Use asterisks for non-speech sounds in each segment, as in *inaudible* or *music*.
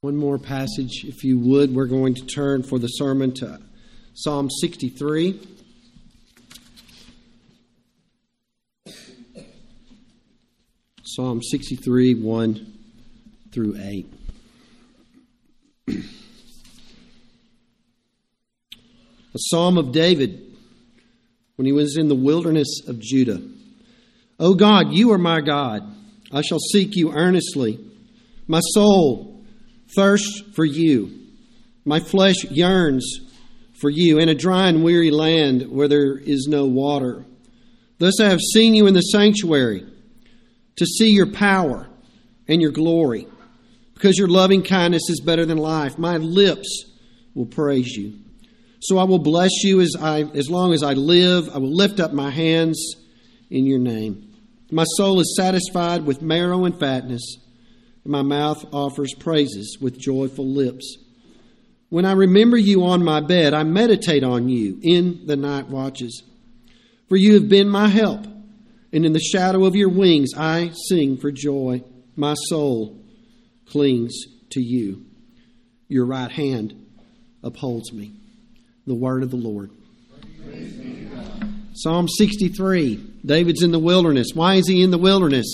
One more passage, if you would. We're going to turn for the sermon to Psalm 63. Psalm 63, 1 through 8. A psalm of David when he was in the wilderness of Judah. O God, you are my God. I shall seek you earnestly. My soul thirsts for you. My flesh yearns for you in a dry and weary land where there is no water. Thus I have seen you in the sanctuary to see your power and your glory. Because your loving kindness is better than life, my lips will praise you. So I will bless you as, I, as long as I live. I will lift up my hands in your name. My soul is satisfied with marrow and fatness my mouth offers praises with joyful lips. When I remember you on my bed, I meditate on you in the night watches. For you have been my help, and in the shadow of your wings I sing for joy. My soul clings to you. Your right hand upholds me. The word of the Lord. Psalm 63 David's in the wilderness. Why is he in the wilderness?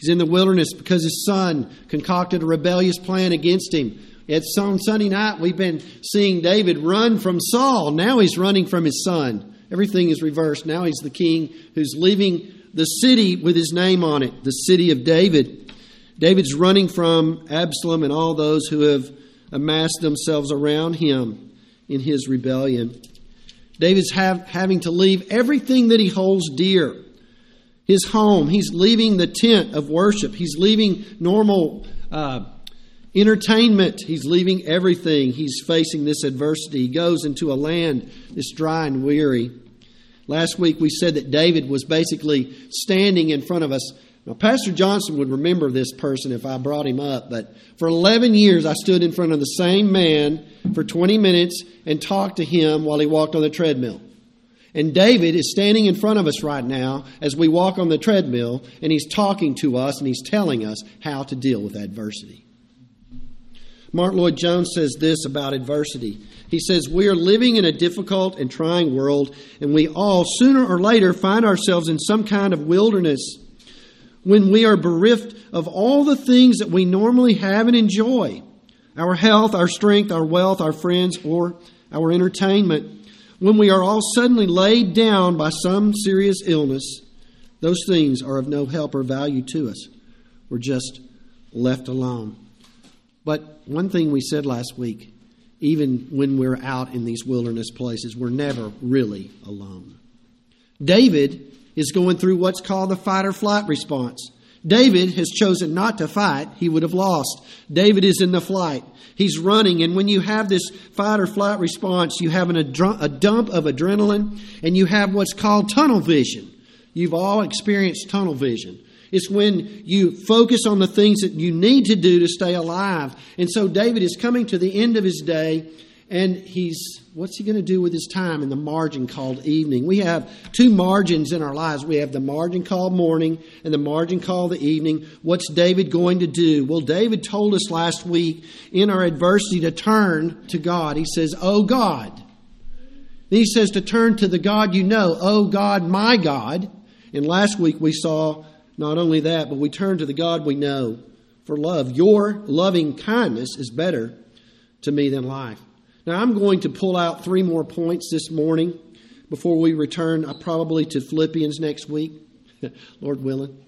He's in the wilderness because his son concocted a rebellious plan against him. It's on Sunday night, we've been seeing David run from Saul. Now he's running from his son. Everything is reversed. Now he's the king who's leaving the city with his name on it, the city of David. David's running from Absalom and all those who have amassed themselves around him in his rebellion. David's have, having to leave everything that he holds dear his home. He's leaving the tent of worship. He's leaving normal uh, entertainment. He's leaving everything. He's facing this adversity. He goes into a land that's dry and weary. Last week we said that David was basically standing in front of us. Now, Pastor Johnson would remember this person if I brought him up, but for 11 years I stood in front of the same man for 20 minutes and talked to him while he walked on the treadmill. And David is standing in front of us right now as we walk on the treadmill, and he's talking to us and he's telling us how to deal with adversity. Martyn Lloyd-Jones says this about adversity. He says, We are living in a difficult and trying world, and we all, sooner or later, find ourselves in some kind of wilderness when we are bereft of all the things that we normally have and enjoy our health, our strength, our wealth, our friends, or our entertainment when we are all suddenly laid down by some serious illness, those things are of no help or value to us. We're just left alone. But one thing we said last week even when we're out in these wilderness places, we're never really alone. David is going through what's called the fight or flight response. David has chosen not to fight, he would have lost. David is in the flight. He's running, and when you have this fight or flight response, you have an, a dump of adrenaline, and you have what's called tunnel vision. You've all experienced tunnel vision. It's when you focus on the things that you need to do to stay alive. And so David is coming to the end of his day, and he's what's he going to do with his time in the margin called evening? We have two margins in our lives. We have the margin called morning and the margin called the evening. What's David going to do? Well, David told us last week in our adversity to turn to God. He says, Oh God. He says to turn to the God you know, Oh God, my God. And last week we saw not only that, but we turn to the God we know for love. Your loving kindness is better to me than life. Now, I'm going to pull out three more points this morning before we return uh, probably to Philippians next week, *laughs* Lord willing.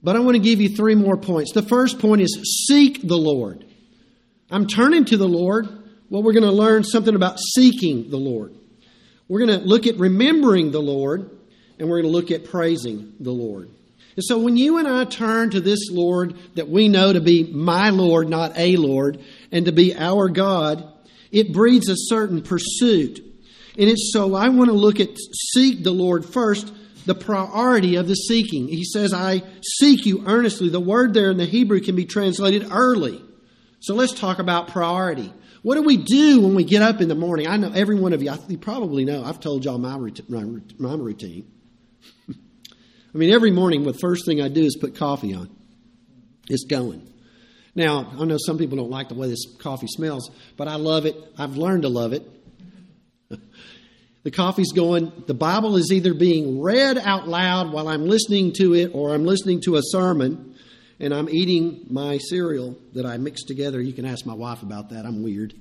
But I want to give you three more points. The first point is seek the Lord. I'm turning to the Lord. Well, we're going to learn something about seeking the Lord. We're going to look at remembering the Lord, and we're going to look at praising the Lord. And so when you and I turn to this Lord that we know to be my Lord, not a Lord, and to be our God, it breeds a certain pursuit. And it's so I want to look at seek the Lord first, the priority of the seeking. He says, I seek you earnestly. The word there in the Hebrew can be translated early. So let's talk about priority. What do we do when we get up in the morning? I know every one of you, you probably know, I've told y'all my, my, my routine. *laughs* I mean, every morning, the first thing I do is put coffee on. It's going. Now, I know some people don't like the way this coffee smells, but I love it. I've learned to love it. *laughs* the coffee's going, the Bible is either being read out loud while I'm listening to it or I'm listening to a sermon and I'm eating my cereal that I mixed together. You can ask my wife about that. I'm weird.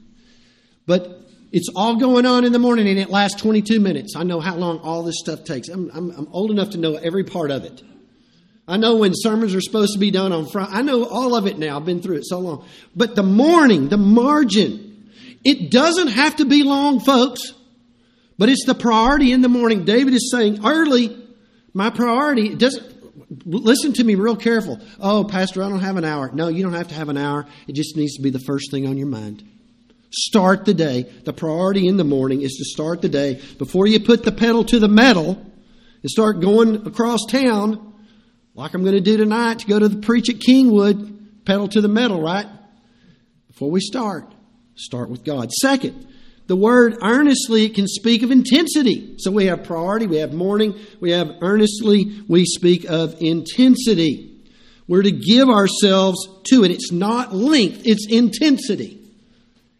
But it's all going on in the morning and it lasts 22 minutes. I know how long all this stuff takes. I'm, I'm, I'm old enough to know every part of it. I know when sermons are supposed to be done on Friday. I know all of it now. I've been through it so long. But the morning, the margin, it doesn't have to be long, folks. But it's the priority in the morning. David is saying early, my priority doesn't listen to me real careful. Oh, Pastor, I don't have an hour. No, you don't have to have an hour. It just needs to be the first thing on your mind. Start the day. The priority in the morning is to start the day before you put the pedal to the metal and start going across town like I'm going to do tonight to go to the preach at Kingwood, pedal to the metal, right? Before we start, start with God. Second, the word earnestly can speak of intensity. So we have priority, we have morning, we have earnestly, we speak of intensity. We're to give ourselves to it. It's not length, it's intensity.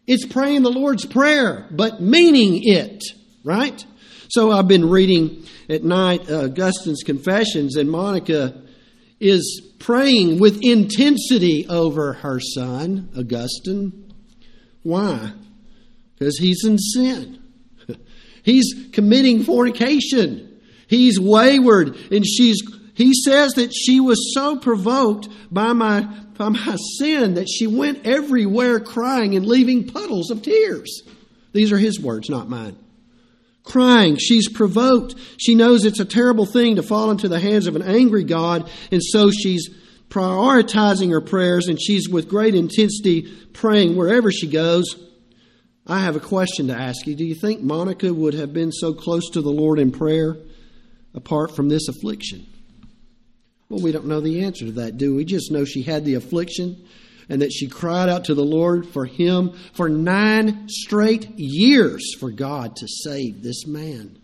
It's praying the Lord's Prayer, but meaning it, right? So I've been reading at night uh, Augustine's Confessions, and Monica is praying with intensity over her son, Augustine. Why? Because he's in sin. *laughs* He's committing fornication. He's wayward, and she's. He says that she was so provoked by my by my sin that she went everywhere crying and leaving puddles of tears. These are his words, not mine crying. She's provoked. She knows it's a terrible thing to fall into the hands of an angry God, and so she's prioritizing her prayers and she's with great intensity praying wherever she goes. I have a question to ask you. Do you think Monica would have been so close to the Lord in prayer apart from this affliction? Well, we don't know the answer to that, do we? Just know she had the affliction and that she cried out to the Lord for him for nine straight years for God to save this man.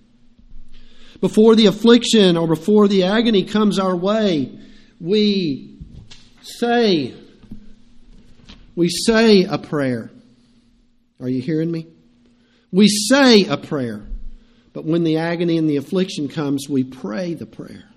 Before the affliction or before the agony comes our way, we say, we say a prayer. Are you hearing me? We say a prayer, but when the agony and the affliction comes, we pray the prayer.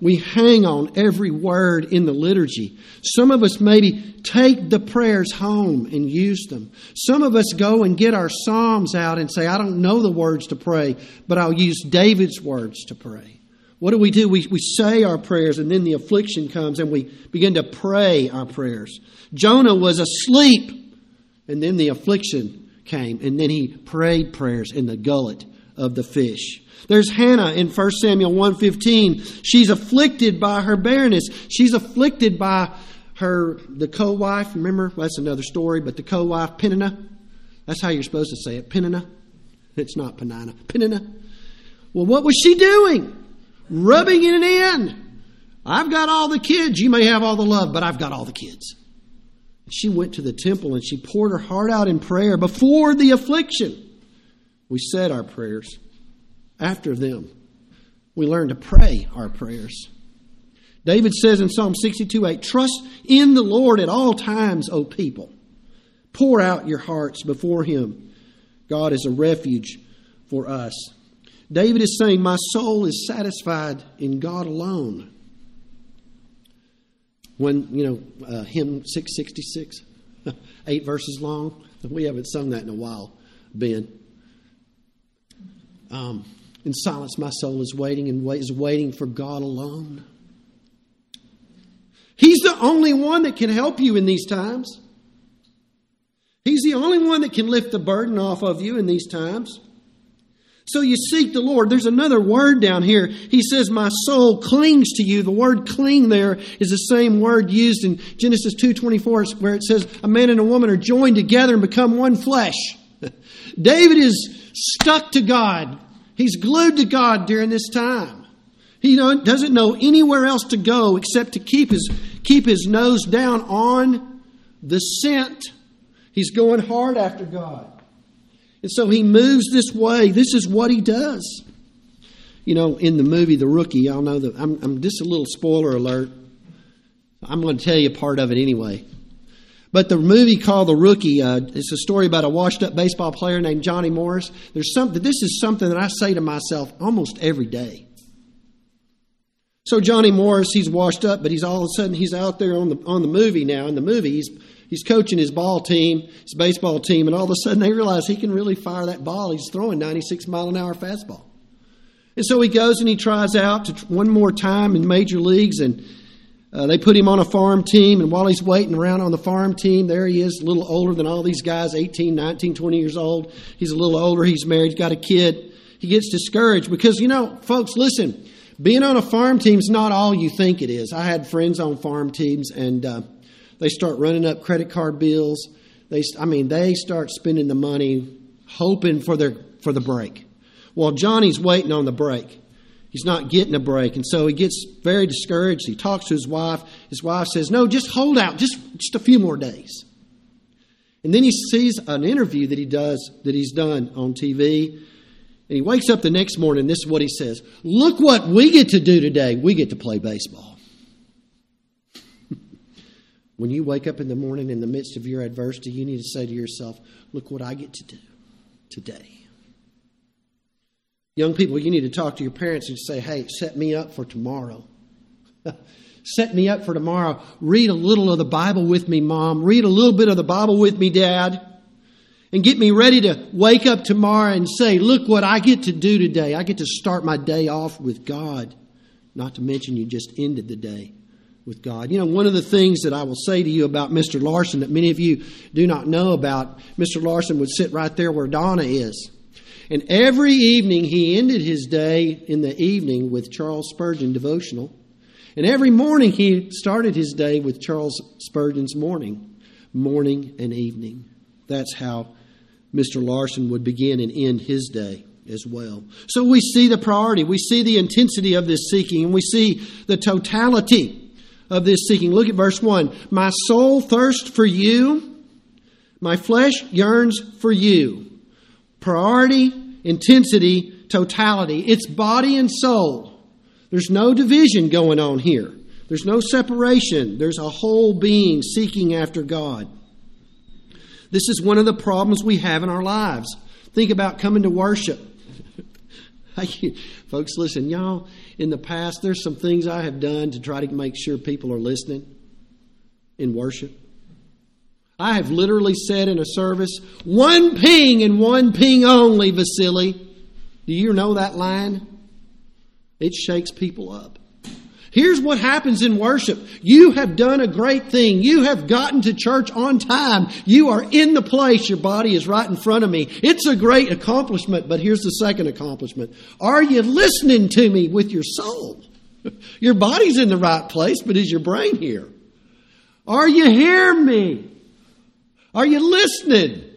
We hang on every word in the liturgy. Some of us maybe take the prayers home and use them. Some of us go and get our Psalms out and say, I don't know the words to pray, but I'll use David's words to pray. What do we do? We, we say our prayers and then the affliction comes and we begin to pray our prayers. Jonah was asleep and then the affliction came and then he prayed prayers in the gullet of the fish. There's Hannah in 1 Samuel 1:15. She's afflicted by her barrenness. She's afflicted by her the co-wife. Remember, well, that's another story, but the co-wife Peninnah. That's how you're supposed to say it, Peninnah. It's not Penina. Peninnah. Well, what was she doing? Rubbing it in. I've got all the kids. You may have all the love, but I've got all the kids. She went to the temple and she poured her heart out in prayer before the affliction. We said our prayers after them. We learn to pray our prayers. David says in Psalm 62 8, Trust in the Lord at all times, O people. Pour out your hearts before him. God is a refuge for us. David is saying, My soul is satisfied in God alone. When, you know, uh, hymn 666, *laughs* eight verses long. We haven't sung that in a while, Ben. Um, in silence, my soul is waiting and is waiting for God alone. He's the only one that can help you in these times. He's the only one that can lift the burden off of you in these times. So you seek the Lord. There's another word down here. He says, My soul clings to you. The word cling there is the same word used in Genesis 2.24 where it says, A man and a woman are joined together and become one flesh. *laughs* David is stuck to God. He's glued to God during this time. He doesn't know anywhere else to go except to keep his, keep his nose down on the scent. He's going hard after God. And so he moves this way. This is what he does. You know, in the movie The Rookie, y'all know that I'm, I'm just a little spoiler alert. I'm going to tell you part of it anyway. But the movie called The Rookie, uh, it's a story about a washed up baseball player named Johnny Morris. There's something, this is something that I say to myself almost every day. So Johnny Morris, he's washed up, but he's all of a sudden he's out there on the on the movie now. In the movie, he's he's coaching his ball team, his baseball team, and all of a sudden they realize he can really fire that ball. He's throwing 96 mile an hour fastball, and so he goes and he tries out one more time in major leagues, and uh, they put him on a farm team. And while he's waiting around on the farm team, there he is, a little older than all these guys, 18, 19, 20 years old. He's a little older. He's married. He's got a kid. He gets discouraged because you know, folks, listen. Being on a farm team is not all you think it is. I had friends on farm teams, and uh, they start running up credit card bills. They, I mean, they start spending the money, hoping for their for the break. Well, Johnny's waiting on the break. He's not getting a break, and so he gets very discouraged. He talks to his wife. His wife says, "No, just hold out, just just a few more days." And then he sees an interview that he does that he's done on TV and he wakes up the next morning, this is what he says Look what we get to do today. We get to play baseball. *laughs* when you wake up in the morning in the midst of your adversity, you need to say to yourself, Look what I get to do today. Young people, you need to talk to your parents and say, Hey, set me up for tomorrow. *laughs* set me up for tomorrow. Read a little of the Bible with me, Mom. Read a little bit of the Bible with me, Dad and get me ready to wake up tomorrow and say, look what I get to do today. I get to start my day off with God. Not to mention you just ended the day with God. You know, one of the things that I will say to you about Mr. Larson that many of you do not know about, Mr. Larson would sit right there where Donna is. And every evening he ended his day in the evening with Charles Spurgeon devotional. And every morning he started his day with Charles Spurgeon's morning, morning and evening. That's how Mr. Larson would begin and end his day as well. So we see the priority, we see the intensity of this seeking, and we see the totality of this seeking. Look at verse 1. My soul thirsts for you, my flesh yearns for you. Priority, intensity, totality. It's body and soul. There's no division going on here. There's no separation. There's a whole being seeking after God. This is one of the problems we have in our lives. Think about coming to worship. *laughs* Folks, listen, y'all, in the past, there's some things I have done to try to make sure people are listening in worship. I have literally said in a service, one ping and one ping only, Vasily. Do you know that line? It shakes people up. Here's what happens in worship. You have done a great thing. You have gotten to church on time. You are in the place. Your body is right in front of me. It's a great accomplishment, but here's the second accomplishment. Are you listening to me with your soul? *laughs* Your body's in the right place, but is your brain here? Are you hearing me? Are you listening?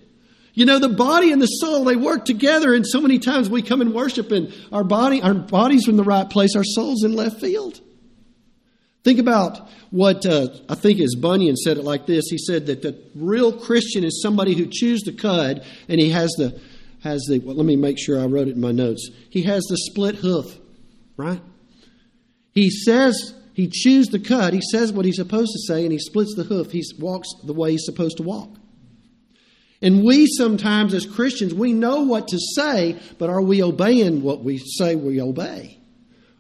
You know, the body and the soul, they work together, and so many times we come and worship and our body, our body's in the right place, our soul's in left field. Think about what uh, I think is Bunyan said it like this. He said that the real Christian is somebody who chews the cud and he has the has the well, let me make sure I wrote it in my notes. He has the split hoof, right? He says he chews the cud, he says what he's supposed to say, and he splits the hoof. He walks the way he's supposed to walk. And we sometimes as Christians, we know what to say, but are we obeying what we say we obey?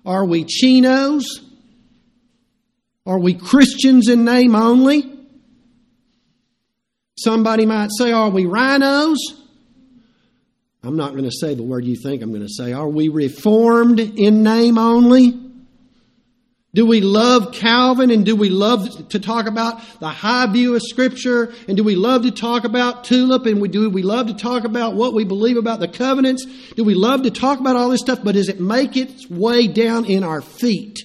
Are we chinos? Are we Christians in name only? Somebody might say, Are we rhinos? I'm not going to say the word you think I'm going to say. Are we reformed in name only? Do we love Calvin and do we love to talk about the high view of Scripture? And do we love to talk about tulip? And we, do we love to talk about what we believe about the covenants? Do we love to talk about all this stuff? But does it make its way down in our feet?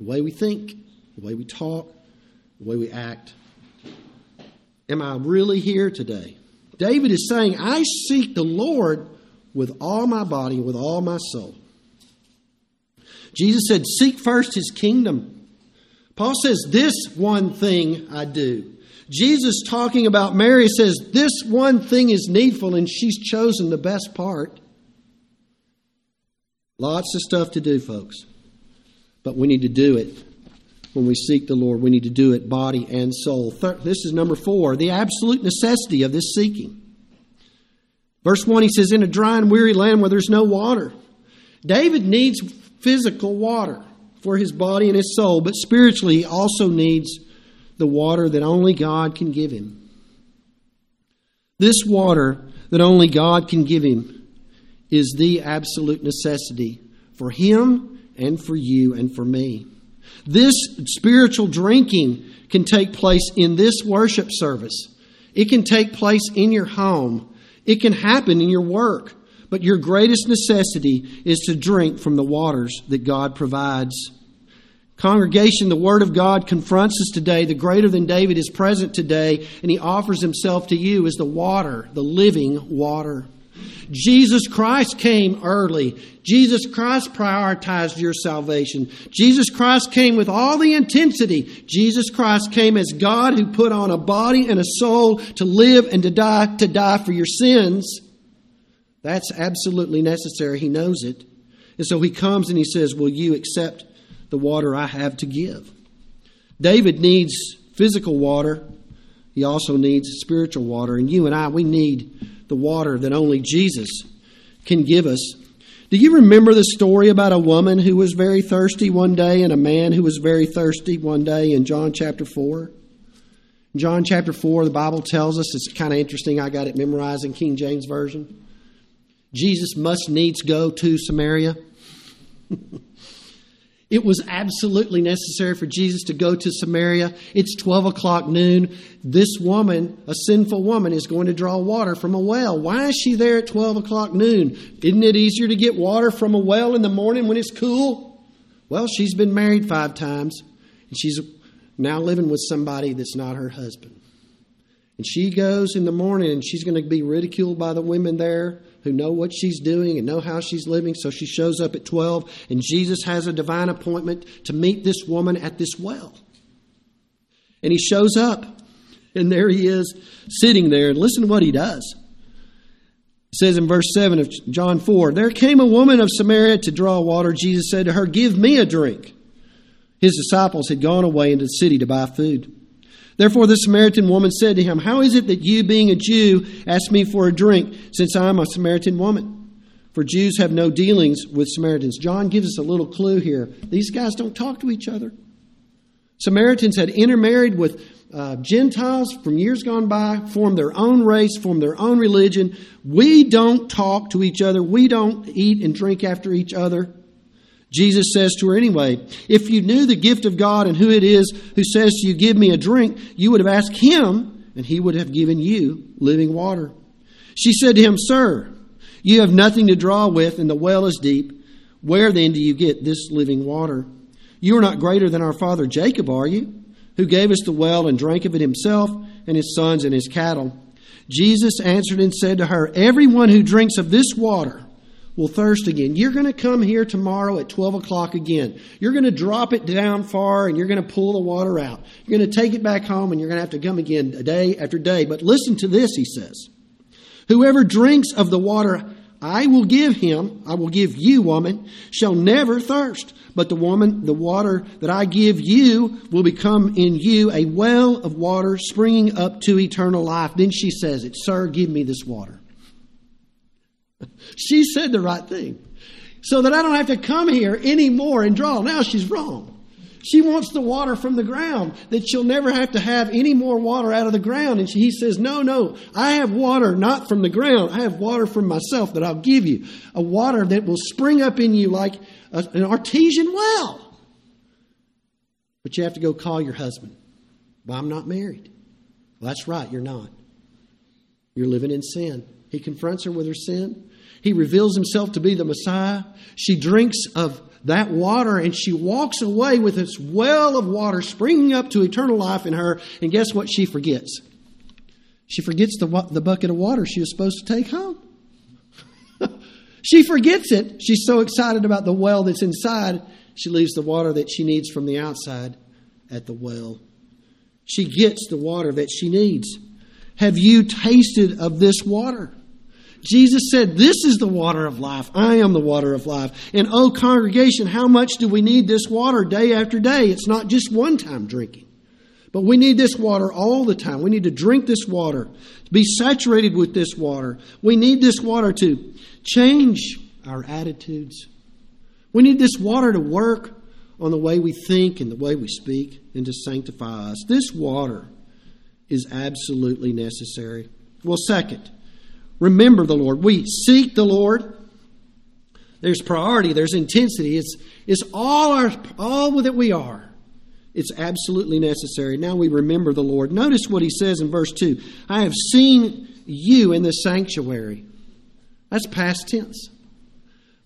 The way we think? the way we talk, the way we act. Am I really here today? David is saying, I seek the Lord with all my body, with all my soul. Jesus said, Seek first his kingdom. Paul says, This one thing I do. Jesus, talking about Mary, says, This one thing is needful, and she's chosen the best part. Lots of stuff to do, folks. But we need to do it when we seek the Lord. We need to do it body and soul. This is number four the absolute necessity of this seeking. Verse 1, he says, In a dry and weary land where there's no water. David needs physical water for his body and his soul, but spiritually he also needs the water that only God can give him. This water that only God can give him is the absolute necessity for him and for you and for me. This spiritual drinking can take place in this worship service. It can take place in your home. It can happen in your work. But your greatest necessity is to drink from the waters that God provides. Congregation, the Word of God confronts us today. The greater than David is present today, and he offers himself to you as the water, the living water. Jesus Christ came early. Jesus Christ prioritized your salvation. Jesus Christ came with all the intensity. Jesus Christ came as God who put on a body and a soul to live and to die, to die for your sins. That's absolutely necessary. He knows it. And so he comes and he says, Will you accept the water I have to give? David needs physical water. He also needs spiritual water. And you and I, we need the water that only Jesus can give us. Do you remember the story about a woman who was very thirsty one day and a man who was very thirsty one day in John chapter 4? John chapter 4, the Bible tells us, it's kind of interesting, I got it memorized in King James Version. Jesus must needs go to Samaria. *laughs* It was absolutely necessary for Jesus to go to Samaria. It's 12 o'clock noon. This woman, a sinful woman, is going to draw water from a well. Why is she there at 12 o'clock noon? Isn't it easier to get water from a well in the morning when it's cool? Well, she's been married five times, and she's now living with somebody that's not her husband. And she goes in the morning, and she's going to be ridiculed by the women there who know what she's doing and know how she's living. So she shows up at 12, and Jesus has a divine appointment to meet this woman at this well. And he shows up, and there he is sitting there. And listen to what he does. It says in verse 7 of John 4 There came a woman of Samaria to draw water. Jesus said to her, Give me a drink. His disciples had gone away into the city to buy food. Therefore, the Samaritan woman said to him, How is it that you, being a Jew, ask me for a drink, since I am a Samaritan woman? For Jews have no dealings with Samaritans. John gives us a little clue here. These guys don't talk to each other. Samaritans had intermarried with uh, Gentiles from years gone by, formed their own race, formed their own religion. We don't talk to each other. We don't eat and drink after each other. Jesus says to her anyway, If you knew the gift of God and who it is who says to you, Give me a drink, you would have asked him, and he would have given you living water. She said to him, Sir, you have nothing to draw with, and the well is deep. Where then do you get this living water? You are not greater than our father Jacob, are you? Who gave us the well and drank of it himself, and his sons and his cattle. Jesus answered and said to her, Everyone who drinks of this water, will thirst again. You're going to come here tomorrow at 12 o'clock again. You're going to drop it down far and you're going to pull the water out. You're going to take it back home and you're going to have to come again day after day. But listen to this, he says. Whoever drinks of the water I will give him, I will give you, woman, shall never thirst. But the woman, the water that I give you will become in you a well of water springing up to eternal life. Then she says it, Sir, give me this water. *laughs* She said the right thing. So that I don't have to come here anymore and draw. Now she's wrong. She wants the water from the ground, that she'll never have to have any more water out of the ground. And she, he says, No, no, I have water not from the ground. I have water from myself that I'll give you. A water that will spring up in you like a, an artesian well. But you have to go call your husband. Well, I'm not married. Well, that's right, you're not. You're living in sin. He confronts her with her sin. He reveals himself to be the Messiah. She drinks of that water and she walks away with this well of water springing up to eternal life in her. And guess what she forgets? She forgets the, the bucket of water she was supposed to take home. *laughs* she forgets it. She's so excited about the well that's inside, she leaves the water that she needs from the outside at the well. She gets the water that she needs. Have you tasted of this water? Jesus said, This is the water of life. I am the water of life. And oh, congregation, how much do we need this water day after day? It's not just one time drinking. But we need this water all the time. We need to drink this water, be saturated with this water. We need this water to change our attitudes. We need this water to work on the way we think and the way we speak and to sanctify us. This water is absolutely necessary. Well, second, remember the Lord. We seek the Lord. There's priority, there's intensity. It's, it's all, our, all that we are. It's absolutely necessary. Now we remember the Lord. Notice what he says in verse 2 I have seen you in the sanctuary. That's past tense.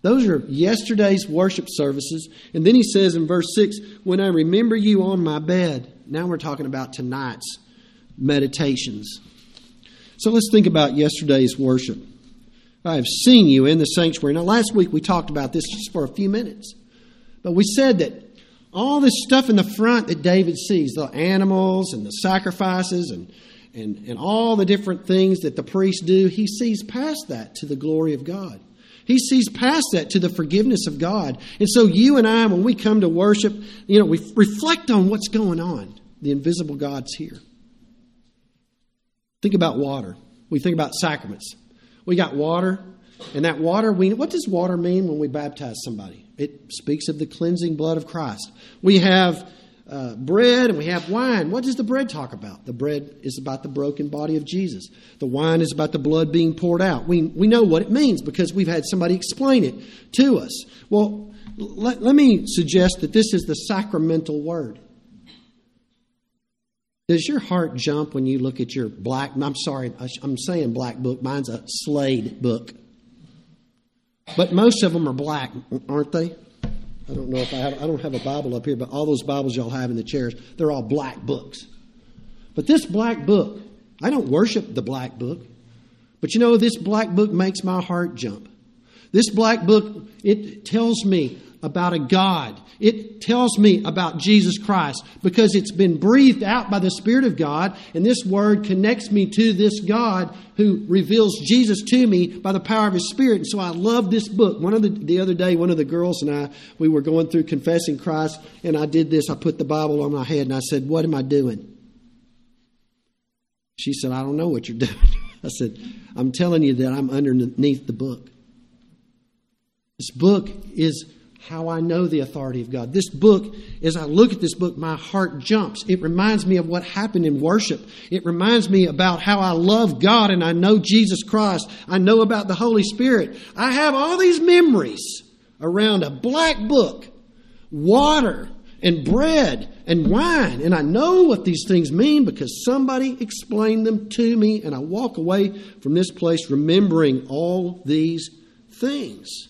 Those are yesterday's worship services. And then he says in verse 6 When I remember you on my bed. Now we're talking about tonight's meditations. So let's think about yesterday's worship. I have seen you in the sanctuary. Now, last week we talked about this just for a few minutes. But we said that all this stuff in the front that David sees the animals and the sacrifices and, and, and all the different things that the priests do he sees past that to the glory of God. He sees past that to the forgiveness of God. And so you and I, when we come to worship, you know, we reflect on what's going on. The invisible God's here. Think about water. We think about sacraments. We got water, and that water, we, what does water mean when we baptize somebody? It speaks of the cleansing blood of Christ. We have uh, bread and we have wine. What does the bread talk about? The bread is about the broken body of Jesus. The wine is about the blood being poured out. We, we know what it means because we've had somebody explain it to us. Well, let, let me suggest that this is the sacramental word. Does your heart jump when you look at your black? I'm sorry, I'm saying black book. Mine's a Slade book. But most of them are black, aren't they? I don't know if I have, I don't have a Bible up here, but all those Bibles y'all have in the chairs, they're all black books. But this black book, I don't worship the black book. But you know, this black book makes my heart jump. This black book, it tells me about a God. It tells me about Jesus Christ because it's been breathed out by the Spirit of God, and this word connects me to this God who reveals Jesus to me by the power of His Spirit. And so I love this book. One of the, the other day, one of the girls and I, we were going through confessing Christ, and I did this. I put the Bible on my head, and I said, What am I doing? She said, I don't know what you're doing. *laughs* I said, I'm telling you that I'm underneath the book. This book is how I know the authority of God. This book, as I look at this book, my heart jumps. It reminds me of what happened in worship. It reminds me about how I love God and I know Jesus Christ. I know about the Holy Spirit. I have all these memories around a black book, water, and bread and wine. And I know what these things mean because somebody explained them to me, and I walk away from this place remembering all these things.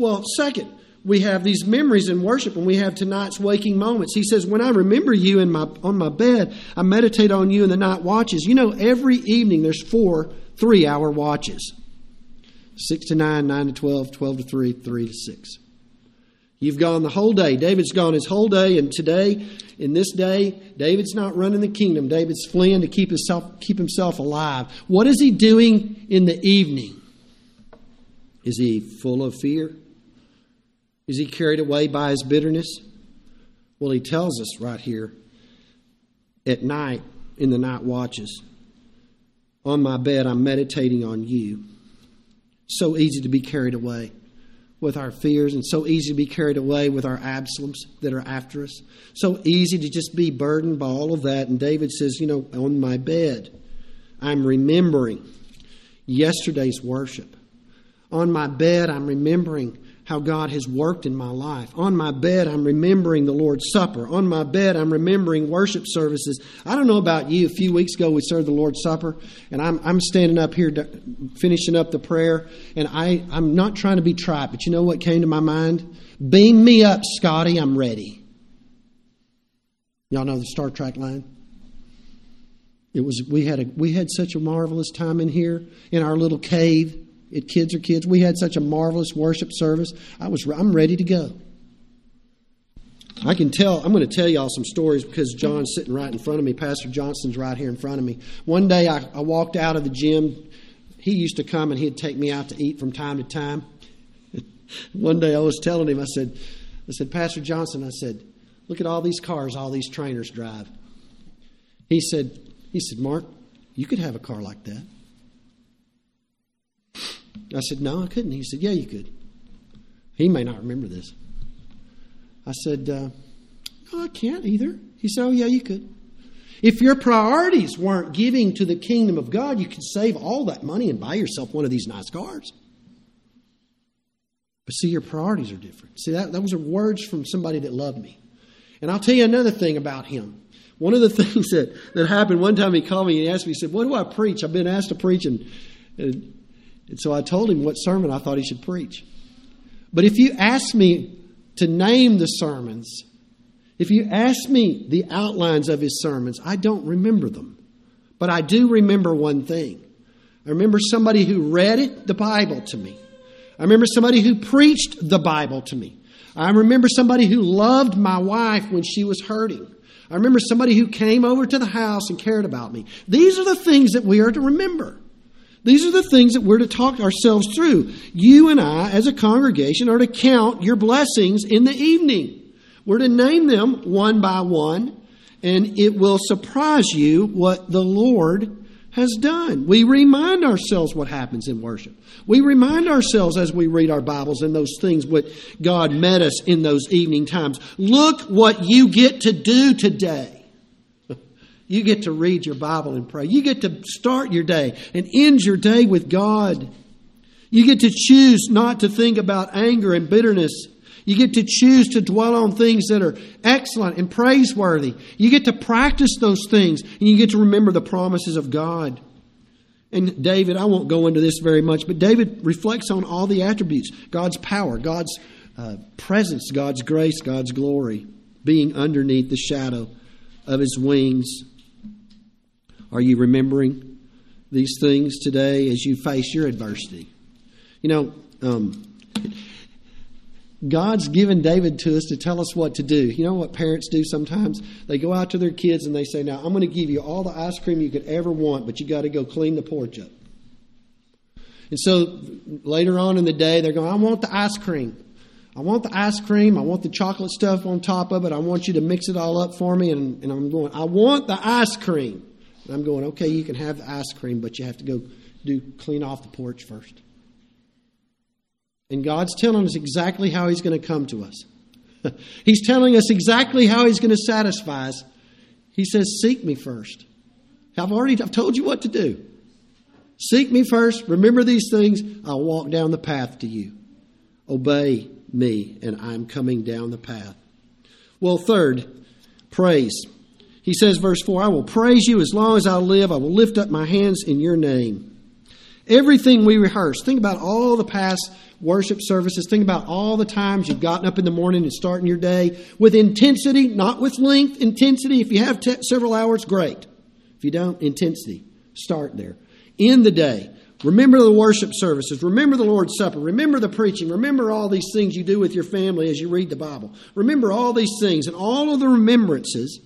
Well, second, we have these memories in worship and we have tonight's waking moments. He says, When I remember you in my, on my bed, I meditate on you in the night watches. You know, every evening there's four three hour watches 6 to 9, 9 to 12, 12 to 3, 3 to 6. You've gone the whole day. David's gone his whole day, and today, in this day, David's not running the kingdom. David's fleeing to keep himself, keep himself alive. What is he doing in the evening? Is he full of fear? Is he carried away by his bitterness? Well, he tells us right here at night, in the night watches, on my bed, I'm meditating on you. So easy to be carried away with our fears, and so easy to be carried away with our Absaloms that are after us. So easy to just be burdened by all of that. And David says, You know, on my bed, I'm remembering yesterday's worship. On my bed, I'm remembering how God has worked in my life. On my bed, I'm remembering the Lord's Supper. On my bed, I'm remembering worship services. I don't know about you. A few weeks ago, we served the Lord's Supper, and I'm, I'm standing up here finishing up the prayer, and I, I'm not trying to be trite, but you know what came to my mind? Beam me up, Scotty. I'm ready. Y'all know the Star Trek line? It was we had a we had such a marvelous time in here in our little cave at Kids Are Kids. We had such a marvelous worship service. I was, I'm ready to go. I can tell, I'm going to tell y'all some stories because John's sitting right in front of me. Pastor Johnson's right here in front of me. One day I, I walked out of the gym he used to come and he'd take me out to eat from time to time. *laughs* One day I was telling him, I said, I said, Pastor Johnson, I said, look at all these cars all these trainers drive. He said, he said, Mark, you could have a car like that. I said, No, I couldn't. He said, Yeah, you could. He may not remember this. I said, uh, No, I can't either. He said, Oh, yeah, you could. If your priorities weren't giving to the kingdom of God, you could save all that money and buy yourself one of these nice cars. But see, your priorities are different. See, that, those are words from somebody that loved me. And I'll tell you another thing about him. One of the *laughs* things that, that happened one time, he called me and he asked me, he said, What do I preach? I've been asked to preach. And, and, and so I told him what sermon I thought he should preach. But if you ask me to name the sermons, if you ask me the outlines of his sermons, I don't remember them. But I do remember one thing. I remember somebody who read it, the Bible to me. I remember somebody who preached the Bible to me. I remember somebody who loved my wife when she was hurting. I remember somebody who came over to the house and cared about me. These are the things that we are to remember. These are the things that we're to talk ourselves through. You and I, as a congregation, are to count your blessings in the evening. We're to name them one by one, and it will surprise you what the Lord has done. We remind ourselves what happens in worship. We remind ourselves as we read our Bibles and those things what God met us in those evening times. Look what you get to do today. You get to read your Bible and pray. You get to start your day and end your day with God. You get to choose not to think about anger and bitterness. You get to choose to dwell on things that are excellent and praiseworthy. You get to practice those things and you get to remember the promises of God. And David, I won't go into this very much, but David reflects on all the attributes God's power, God's uh, presence, God's grace, God's glory, being underneath the shadow of his wings. Are you remembering these things today as you face your adversity? You know, um, God's given David to us to tell us what to do. You know what parents do sometimes? They go out to their kids and they say, Now, I'm going to give you all the ice cream you could ever want, but you got to go clean the porch up. And so later on in the day, they're going, I want the ice cream. I want the ice cream. I want the chocolate stuff on top of it. I want you to mix it all up for me. And, and I'm going, I want the ice cream. And I'm going, okay, you can have the ice cream, but you have to go do clean off the porch first. And God's telling us exactly how He's going to come to us. *laughs* he's telling us exactly how He's going to satisfy us. He says, Seek me first. I've already I've told you what to do. Seek me first. Remember these things. I'll walk down the path to you. Obey me, and I'm coming down the path. Well, third, praise. He says, verse 4 I will praise you as long as I live. I will lift up my hands in your name. Everything we rehearse, think about all the past worship services. Think about all the times you've gotten up in the morning and starting your day with intensity, not with length, intensity. If you have several hours, great. If you don't, intensity. Start there. In the day, remember the worship services, remember the Lord's Supper, remember the preaching, remember all these things you do with your family as you read the Bible. Remember all these things and all of the remembrances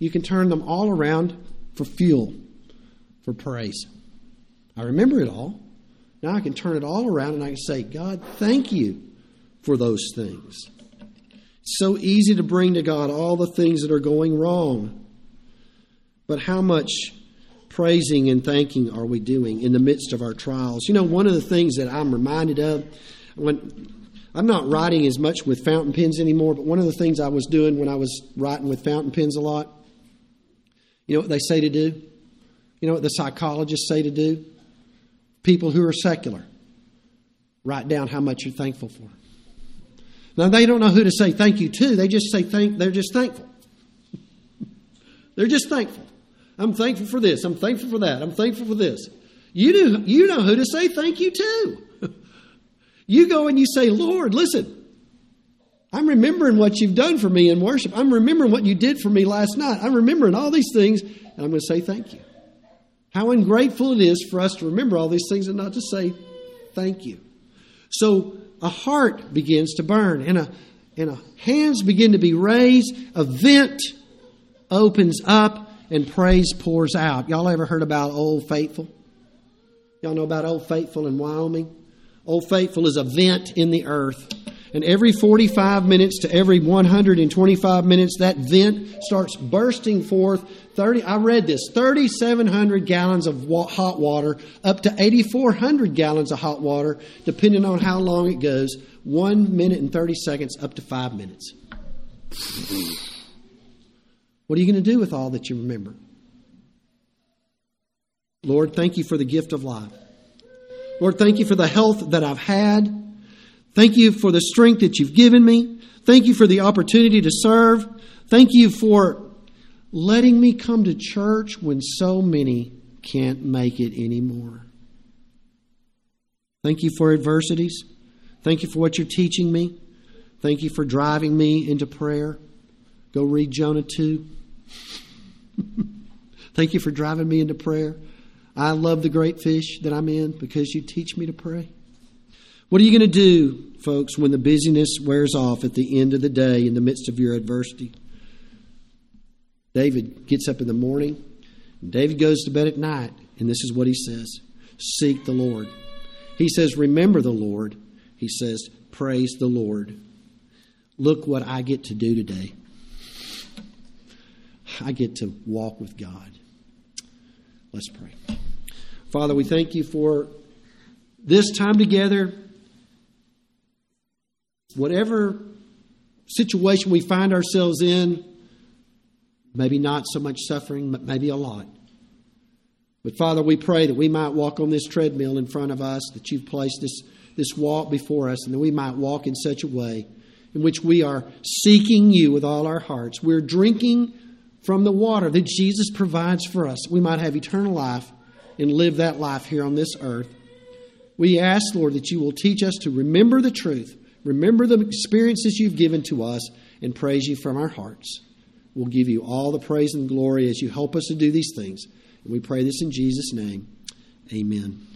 you can turn them all around for fuel, for praise. I remember it all. Now I can turn it all around and I can say, God, thank you for those things. It's so easy to bring to God all the things that are going wrong. But how much praising and thanking are we doing in the midst of our trials? You know, one of the things that I'm reminded of when I'm not writing as much with fountain pens anymore, but one of the things I was doing when I was writing with fountain pens a lot you know what they say to do? You know what the psychologists say to do? People who are secular write down how much you're thankful for. Now they don't know who to say thank you to. They just say thank. They're just thankful. *laughs* they're just thankful. I'm thankful for this. I'm thankful for that. I'm thankful for this. You do. You know who to say thank you to. *laughs* you go and you say, Lord, listen. I'm remembering what you've done for me in worship. I'm remembering what you did for me last night. I'm remembering all these things, and I'm going to say thank you. How ungrateful it is for us to remember all these things and not to say thank you. So a heart begins to burn, and a, and a hands begin to be raised. A vent opens up, and praise pours out. Y'all ever heard about Old Faithful? Y'all know about Old Faithful in Wyoming? Old Faithful is a vent in the earth. And every 45 minutes to every 125 minutes, that vent starts bursting forth 30, I read this, 3,700 gallons of hot water, up to 8,400 gallons of hot water, depending on how long it goes. One minute and 30 seconds, up to five minutes. What are you going to do with all that you remember? Lord, thank you for the gift of life. Lord, thank you for the health that I've had. Thank you for the strength that you've given me. Thank you for the opportunity to serve. Thank you for letting me come to church when so many can't make it anymore. Thank you for adversities. Thank you for what you're teaching me. Thank you for driving me into prayer. Go read Jonah 2. *laughs* Thank you for driving me into prayer. I love the great fish that I'm in because you teach me to pray. What are you going to do, folks, when the busyness wears off at the end of the day in the midst of your adversity? David gets up in the morning, David goes to bed at night, and this is what he says Seek the Lord. He says, Remember the Lord. He says, Praise the Lord. Look what I get to do today. I get to walk with God. Let's pray. Father, we thank you for this time together. Whatever situation we find ourselves in, maybe not so much suffering, but maybe a lot. But Father, we pray that we might walk on this treadmill in front of us, that you've placed this, this walk before us, and that we might walk in such a way in which we are seeking you with all our hearts. We're drinking from the water that Jesus provides for us. We might have eternal life and live that life here on this earth. We ask, Lord, that you will teach us to remember the truth, remember the experiences you've given to us, and praise you from our hearts. We'll give you all the praise and glory as you help us to do these things. And we pray this in Jesus' name. Amen.